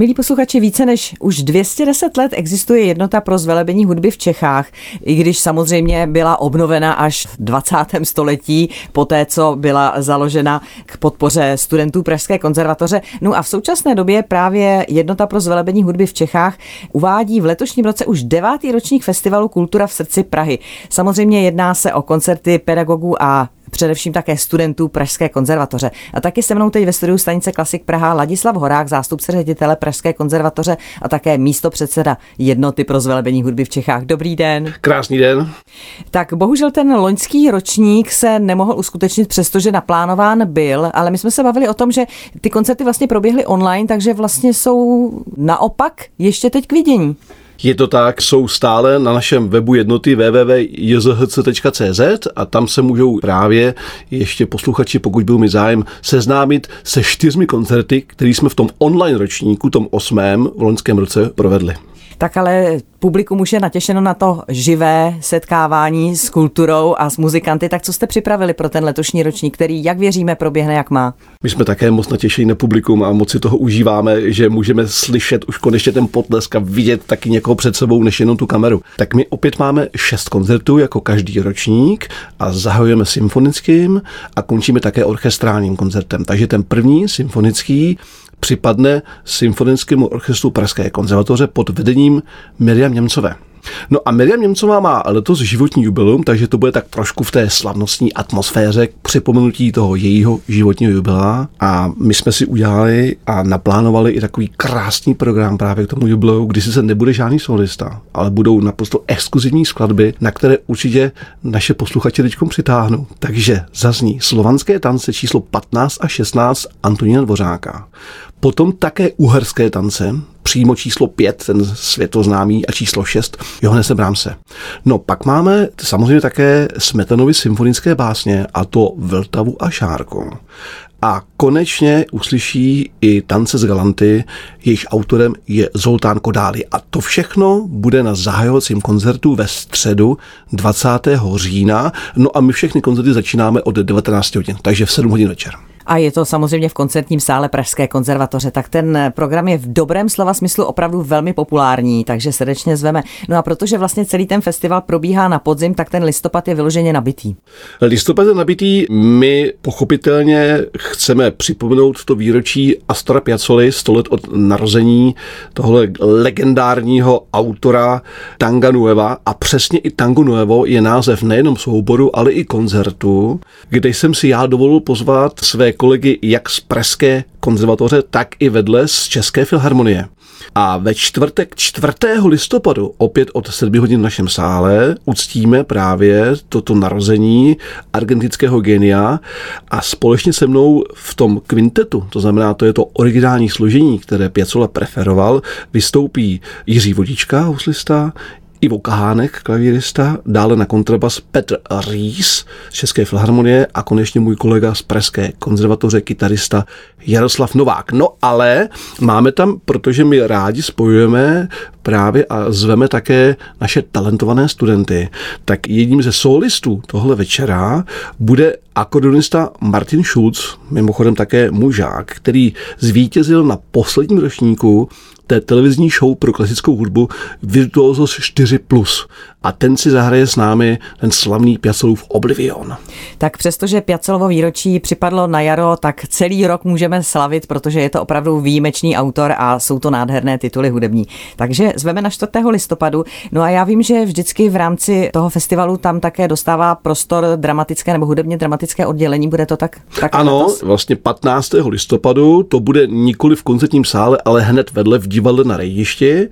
Milí posluchači, více než už 210 let existuje jednota pro zvelebení hudby v Čechách, i když samozřejmě byla obnovena až v 20. století, poté co byla založena k podpoře studentů Pražské konzervatoře. No a v současné době právě jednota pro zvelebení hudby v Čechách uvádí v letošním roce už devátý ročník festivalu Kultura v srdci Prahy. Samozřejmě jedná se o koncerty pedagogů a především také studentů Pražské konzervatoře. A taky se mnou teď ve studiu stanice Klasik Praha Ladislav Horák, zástupce ředitele Pražské konzervatoře a také místo předseda jednoty pro zvelebení hudby v Čechách. Dobrý den. Krásný den. Tak bohužel ten loňský ročník se nemohl uskutečnit, přestože naplánován byl, ale my jsme se bavili o tom, že ty koncerty vlastně proběhly online, takže vlastně jsou naopak ještě teď k vidění. Je to tak, jsou stále na našem webu jednoty www.jzhc.cz a tam se můžou právě ještě posluchači, pokud byl mi zájem, seznámit se čtyřmi koncerty, které jsme v tom online ročníku, tom osmém v loňském roce provedli. Tak ale publikum už je natěšeno na to živé setkávání s kulturou a s muzikanty. Tak co jste připravili pro ten letošní ročník, který, jak věříme, proběhne jak má? My jsme také moc natěšení na publikum a moc si toho užíváme, že můžeme slyšet už konečně ten potlesk a vidět taky někoho před sebou, než jenom tu kameru. Tak my opět máme šest koncertů jako každý ročník a zahajujeme symfonickým a končíme také orchestrálním koncertem. Takže ten první symfonický připadne Symfonickému orchestru Pražské konzervatoře pod vedením Miriam Němcové. No a Miriam Němcová má letos životní jubileum, takže to bude tak trošku v té slavnostní atmosféře k připomenutí toho jejího životního jubilea. A my jsme si udělali a naplánovali i takový krásný program právě k tomu jubileu, kdy se nebude žádný solista, ale budou naprosto exkluzivní skladby, na které určitě naše posluchače teď přitáhnou. Takže zazní slovanské tance číslo 15 a 16 Antonína Dvořáka. Potom také uherské tance, přímo číslo 5, ten světoznámý, a číslo 6, Johannese Brámse. No pak máme samozřejmě také Smetanovi symfonické básně, a to Vltavu a Šárku. A konečně uslyší i tance z Galanty, jejíž autorem je Zoltán Kodály. A to všechno bude na zahajovacím koncertu ve středu 20. října. No a my všechny koncerty začínáme od 19 hodin, takže v 7 hodin večer a je to samozřejmě v koncertním sále Pražské konzervatoře, tak ten program je v dobrém slova smyslu opravdu velmi populární, takže srdečně zveme. No a protože vlastně celý ten festival probíhá na podzim, tak ten listopad je vyloženě nabitý. Listopad je nabitý, my pochopitelně chceme připomenout to výročí Astora Piazzoli, 100 let od narození tohle legendárního autora Tanga Nueva a přesně i Tango Nuevo je název nejenom souboru, ale i koncertu, kde jsem si já dovolil pozvat své kolegy jak z Pražské konzervatoře, tak i vedle z České filharmonie. A ve čtvrtek 4. listopadu, opět od 7 hodin v našem sále, uctíme právě toto narození argentinského genia a společně se mnou v tom kvintetu, to znamená, to je to originální složení, které Piazzolla preferoval, vystoupí Jiří Vodička, huslista, Ivo Kahánek, klavírista, dále na kontrabas Petr Rýs z České filharmonie a konečně můj kolega z Pražské konzervatoře, kytarista Jaroslav Novák. No ale máme tam, protože my rádi spojujeme právě a zveme také naše talentované studenty, tak jedním ze solistů tohle večera bude akordionista Martin Schulz, mimochodem také mužák, který zvítězil na posledním ročníku té televizní show pro klasickou hudbu Virtuosos 4+. A ten si zahraje s námi ten slavný Piacelův Oblivion. Tak přestože Piacelovo výročí připadlo na jaro, tak celý rok můžeme slavit, protože je to opravdu výjimečný autor a jsou to nádherné tituly hudební. Takže zveme na 4. listopadu. No a já vím, že vždycky v rámci toho festivalu tam také dostává prostor dramatické nebo hudebně dramatické oddělení. Bude to tak? tak ano, letos? vlastně 15. listopadu to bude nikoli v koncertním sále, ale hned vedle v divadle na Rejdišti,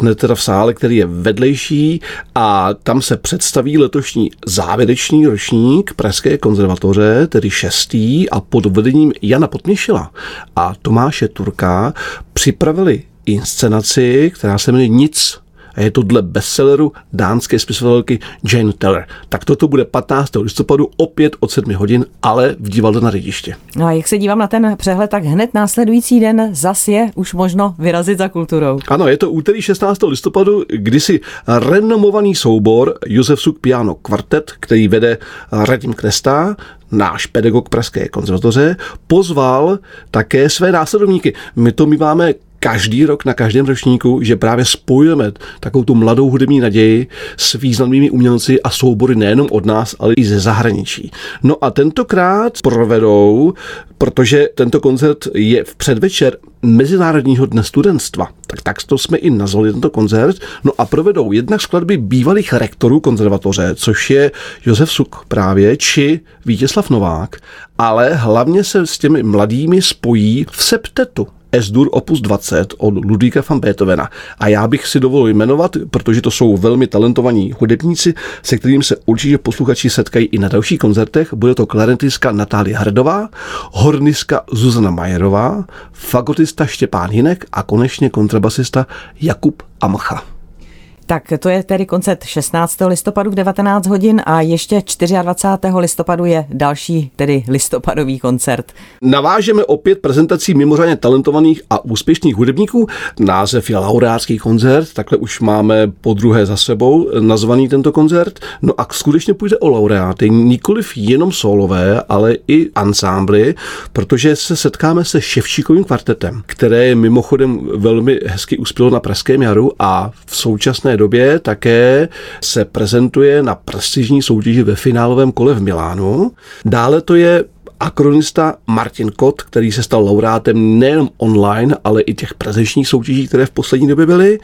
hned teda v sále, který je vedlejší a tam se představí letošní závěrečný ročník Pražské konzervatoře, tedy šestý a pod vedením Jana Potměšila. A Tomáše Turka připravili inscenaci, která se jmenuje Nic a je to dle bestselleru dánské spisovatelky Jane Teller. Tak toto bude 15. listopadu opět od 7 hodin, ale v divadle na Rediště. No a jak se dívám na ten přehled, tak hned následující den zas je už možno vyrazit za kulturou. Ano, je to úterý 16. listopadu, kdy si renomovaný soubor Josef Suk Piano Quartet, který vede Radim Kresta, náš pedagog Pražské konzervatoře, pozval také své následovníky. My to my máme každý rok na každém ročníku, že právě spojujeme takovou tu mladou hudební naději s významnými umělci a soubory nejenom od nás, ale i ze zahraničí. No a tentokrát provedou, protože tento koncert je v předvečer Mezinárodního dne studentstva. Tak tak to jsme i nazvali tento koncert. No a provedou jednak skladby bývalých rektorů konzervatoře, což je Josef Suk právě, či Vítězslav Novák, ale hlavně se s těmi mladými spojí v septetu. S-dur opus 20 od Ludvíka van Beethovena. A já bych si dovolil jmenovat, protože to jsou velmi talentovaní hudebníci, se kterým se určitě posluchači setkají i na dalších koncertech. Bude to klarentistka Natália Hrdová, horniska Zuzana Majerová, fagotista Štěpán Hinek a konečně kontrabasista Jakub Amcha. Tak to je tedy koncert 16. listopadu v 19 hodin a ještě 24. listopadu je další, tedy listopadový koncert. Navážeme opět prezentací mimořádně talentovaných a úspěšných hudebníků. Název je laureátský koncert, takhle už máme po druhé za sebou nazvaný tento koncert. No a skutečně půjde o laureáty, nikoliv jenom solové, ale i ansámbly, protože se setkáme se Ševčíkovým kvartetem, které mimochodem velmi hezky uspělo na Pražském jaru a v současné době také se prezentuje na prestižní soutěži ve finálovém kole v Milánu. Dále to je akronista Martin Kot, který se stal laureátem nejen online, ale i těch prezenčních soutěží, které v poslední době byly.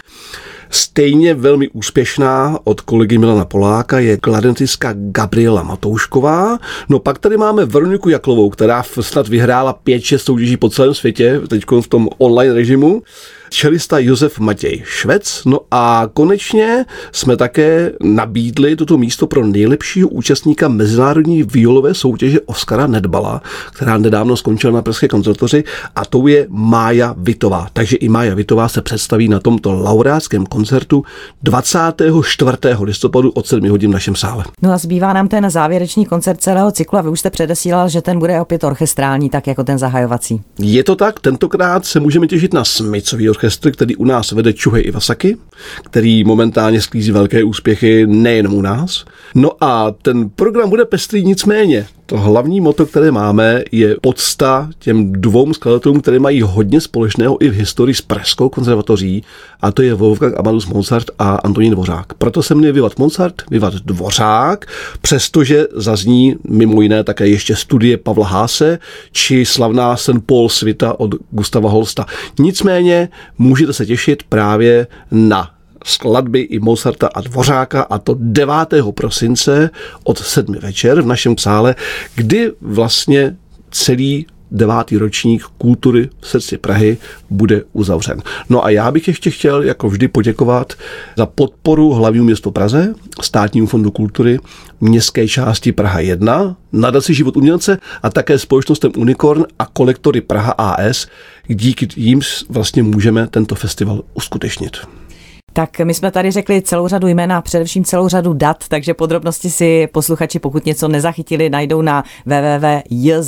Stejně velmi úspěšná od kolegy Milana Poláka je kladentistka Gabriela Matoušková. No pak tady máme Veroniku Jaklovou, která snad vyhrála 5-6 soutěží po celém světě, teď v tom online režimu čelista Josef Matěj Švec. No a konečně jsme také nabídli toto místo pro nejlepšího účastníka mezinárodní violové soutěže Oskara Nedbala, která nedávno skončila na Pražské koncertoři a to je Mája Vitová. Takže i Mája Vitová se představí na tomto laureátském koncertu 24. listopadu od 7 hodin v našem sále. No a zbývá nám ten závěrečný koncert celého cyklu a vy už jste předesílal, že ten bude opět orchestrální, tak jako ten zahajovací. Je to tak, tentokrát se můžeme těšit na smicový orchestr, který u nás vede Čuhej Iwasaki, který momentálně sklízí velké úspěchy nejen u nás. No a ten program bude pestrý nicméně. To hlavní moto, které máme, je podsta těm dvou skladatelům, které mají hodně společného i v historii s Pražskou konzervatoří, a to je Wolfgang Amadeus Mozart a Antonín Dvořák. Proto se jmenuje Vivat Mozart, Vivat Dvořák, přestože zazní mimo jiné také ještě studie Pavla Háse, či slavná St. Paul svita od Gustava Holsta. Nicméně můžete se těšit právě na skladby i Mozarta a Dvořáka a to 9. prosince od 7 večer v našem sále, kdy vlastně celý devátý ročník kultury v srdci Prahy bude uzavřen. No a já bych ještě chtěl jako vždy poděkovat za podporu hlavního město Praze, státnímu fondu kultury, městské části Praha 1, nadaci život umělce a také společnostem Unicorn a kolektory Praha AS, díky jim vlastně můžeme tento festival uskutečnit. Tak my jsme tady řekli celou řadu jména, především celou řadu dat, takže podrobnosti si posluchači, pokud něco nezachytili, najdou na www.jzhc.cz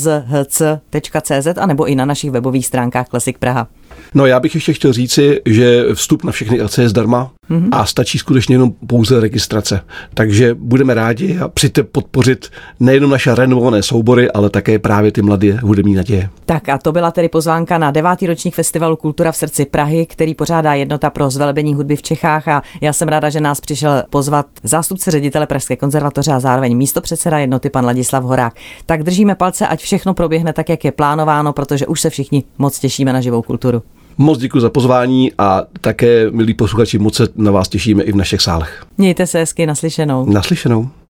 a nebo i na našich webových stránkách Klasik Praha. No já bych ještě chtěl říci, že vstup na všechny akce je zdarma mm-hmm. a stačí skutečně jenom pouze registrace. Takže budeme rádi a přijďte podpořit nejenom naše renovované soubory, ale také právě ty mladé hudební naděje. Tak a to byla tedy pozvánka na devátý ročník festivalu Kultura v srdci Prahy, který pořádá jednota pro zvelebení hudby v Čechách a já jsem ráda, že nás přišel pozvat zástupce ředitele Pražské konzervatoře a zároveň místo předseda jednoty pan Ladislav Horák. Tak držíme palce, ať všechno proběhne tak, jak je plánováno, protože už se všichni moc těšíme na živou kulturu. Moc děkuji za pozvání a také, milí posluchači, moc se na vás těšíme i v našich sálech. Mějte se hezky naslyšenou. Naslyšenou.